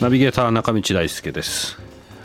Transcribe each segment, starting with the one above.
ナビゲーター中道大輔です。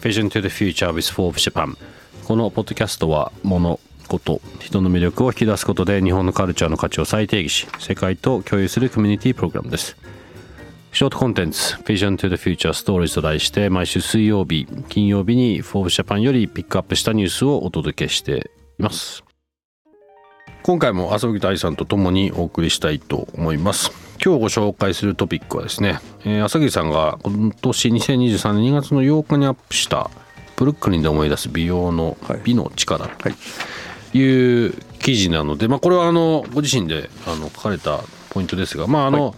Vision to the Future with Forbes Japan このポッドキャストは物事人の魅力を引き出すことで日本のカルチャーの価値を再定義し世界と共有するコミュニティプログラムです。ショートコンテンツ Vision to the Future Stories と題して毎週水曜日金曜日に Forbes Japan よりピックアップしたニュースをお届けしています。今回も遊び大さんと共にお送りしたいと思います。今日ご紹介するトピックはですね、えー、朝霧さんが今年2023年2月の8日にアップしたブルックリンで思い出す美容の美の力とい。う記事なので、まあ、これはあのご自身であの書かれたポイントですが、まああの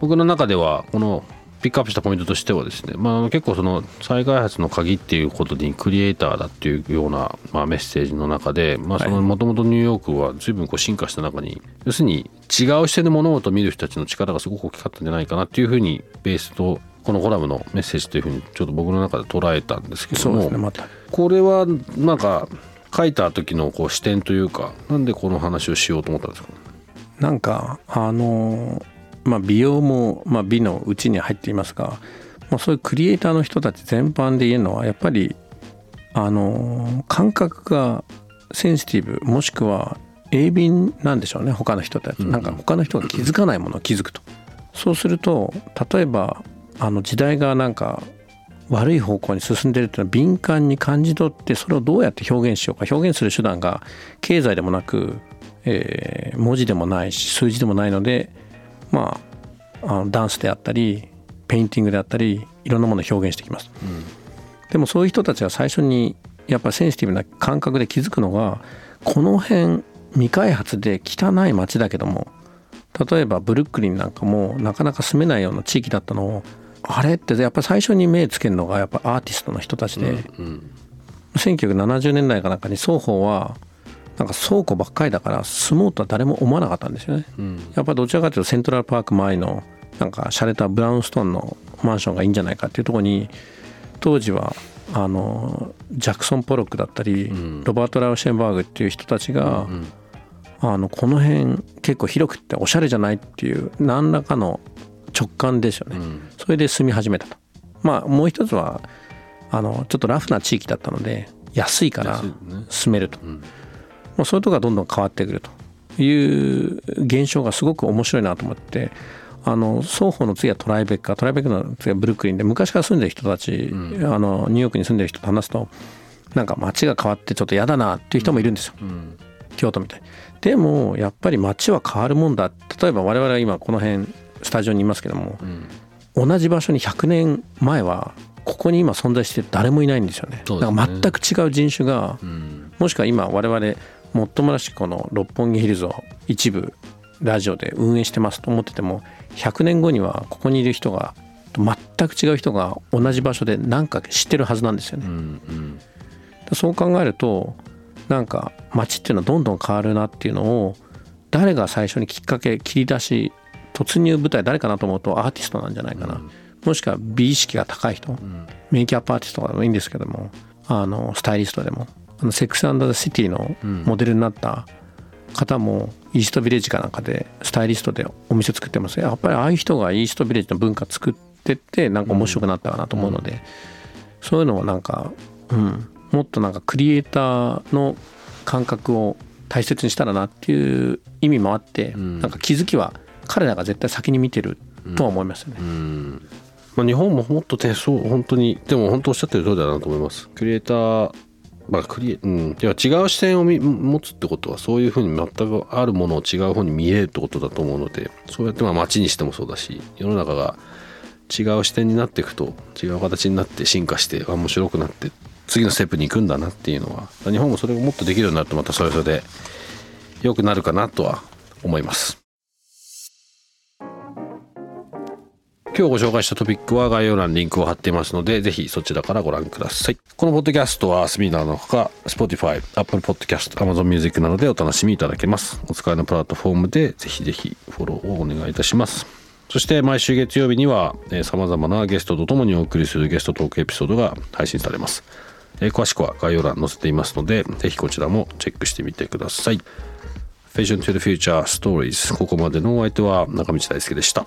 僕の中ではこのピックアップしたポイントとしてはですね、まあ、結構その再開発の鍵っていうことにクリエイターだっていうような、まあ、メッセージの中でもともとニューヨークは随分こう進化した中に要するに違う視点で物事を見る人たちの力がすごく大きかったんじゃないかなっていうふうにベースとこのコラムのメッセージというふうにちょっと僕の中で捉えたんですけども、ねま、これはなんか書いた時のこう視点というかなんでこの話をしようと思ったんですか？なんかあのまあ、美容も、まあ、美のうちに入っていますが、まあ、そういうクリエイターの人たち全般で言えるのはやっぱりあの感覚がセンシティブもしくは鋭敏なんでしょうね他の人たち、なんか他の人が気づかないものを気づくと、そうすると例えばあの時代がなんか悪い方向に進んでるっていうのは敏感に感じ取ってそれをどうやって表現しようか。表現する手段が経済でもなく、えー、文字でもないし数字でもないのでまあ、あのダンスであったりペインティングであったりいろんなものを表現してきます、うん、でもそういう人たちは最初にやっぱセンシティブな感覚で気づくのがこの辺未開発で汚い街だけども例えばブルックリンなんかもなかなか住めないような地域だったのをあれってやっぱり最初に目つけるのがやっぱアーティストの人たちで、うんうん、1970年代かなんかに双方はなんか倉庫ばっかりだから住もうとは誰も思わなかったんですよね、うん、やっぱりどちらかというとセントラルパーク前のなんか洒落たブラウンストーンのマンションがいいんじゃないかっていうところに当時はあのジャクソン・ポロックだったり、うん、ロバート・ラウシェンバーグっていう人たちが、うんあのこの辺結構広くっておしゃれじゃないっていう何らかの直感ですよね、うん、それで住み始めたと。まあもう一つはあのちょっとラフな地域だったので安いから住めると、ねうん、もうそういうとこがどんどん変わってくるという現象がすごく面白いなと思ってあの双方の次はトライベッカートライベッカーの次はブルックリンで昔から住んでる人たち、うん、あのニューヨークに住んでる人と話すとなんか街が変わってちょっと嫌だなっていう人もいるんですよ、うん、京都みたいに。でもやっぱり街は変わるもんだ例えば我々は今この辺スタジオにいますけども、うん、同じ場所に100年前はここに今存在して誰もいないんですよね。ね。だから全く違う人種が、もしくは今我々もっともらしくこの六本木ヒルズを一部ラジオで運営してますと思ってても100年後にはここにいる人が全く違う人が同じ場所で何か知ってるはずなんですよね。うんうん、そう考えるとなんか街っていうのはどんどん変わるなっていうのを誰が最初にきっかけ切り出し突入部隊誰かなと思うとアーティストなんじゃないかな、うん、もしくは美意識が高い人、うん、メイキャップアーティストとかでもいいんですけどもあのスタイリストでもあの Sex and the City のモデルになった方もイーストビレッジかなんかでスタイリストでお店作ってますやっぱりああいう人がイーストビレッジの文化作ってってなんか面白くなったかなと思うので、そういうのをなんか、うん、もっとなんかクリエイターの感覚を大切にしたらなっていう意味もあって、うん、なんか気づきは彼らが絶対先に見てるとは思いますよね。うん。うん。まあ、日本ももっとねそう本当にでも本当おっしゃってる通りだなと思います。クリエイターまあクリエうん、いや違う視点を持つってことはそういうふうに全くあるものを違う方に見えるってことだと思うのでそうやってまあ街にしてもそうだし世の中が違う視点になっていくと違う形になって進化して面白くなって次のステップに行くんだなっていうのは日本もそれをもっとできるようになるとまたそれぞれ良くなるかなとは思います。今日ご紹介したトピックは概要欄にリンクを貼っていますので、ぜひそちらからご覧ください。このポッドキャストはスミナーのほか、Spotify、Apple Podcast、Amazon Music などでお楽しみいただけます。お使いのプラットフォームでぜひぜひフォローをお願いいたします。そして毎週月曜日には、えー、様々なゲストとともにお送りするゲストトークエピソードが配信されます。えー詳しくは概要欄載せていますので、ぜひこちらもチェックしてみてください。Vision to the Future Stories ここまでのお相手は中道大輔でした。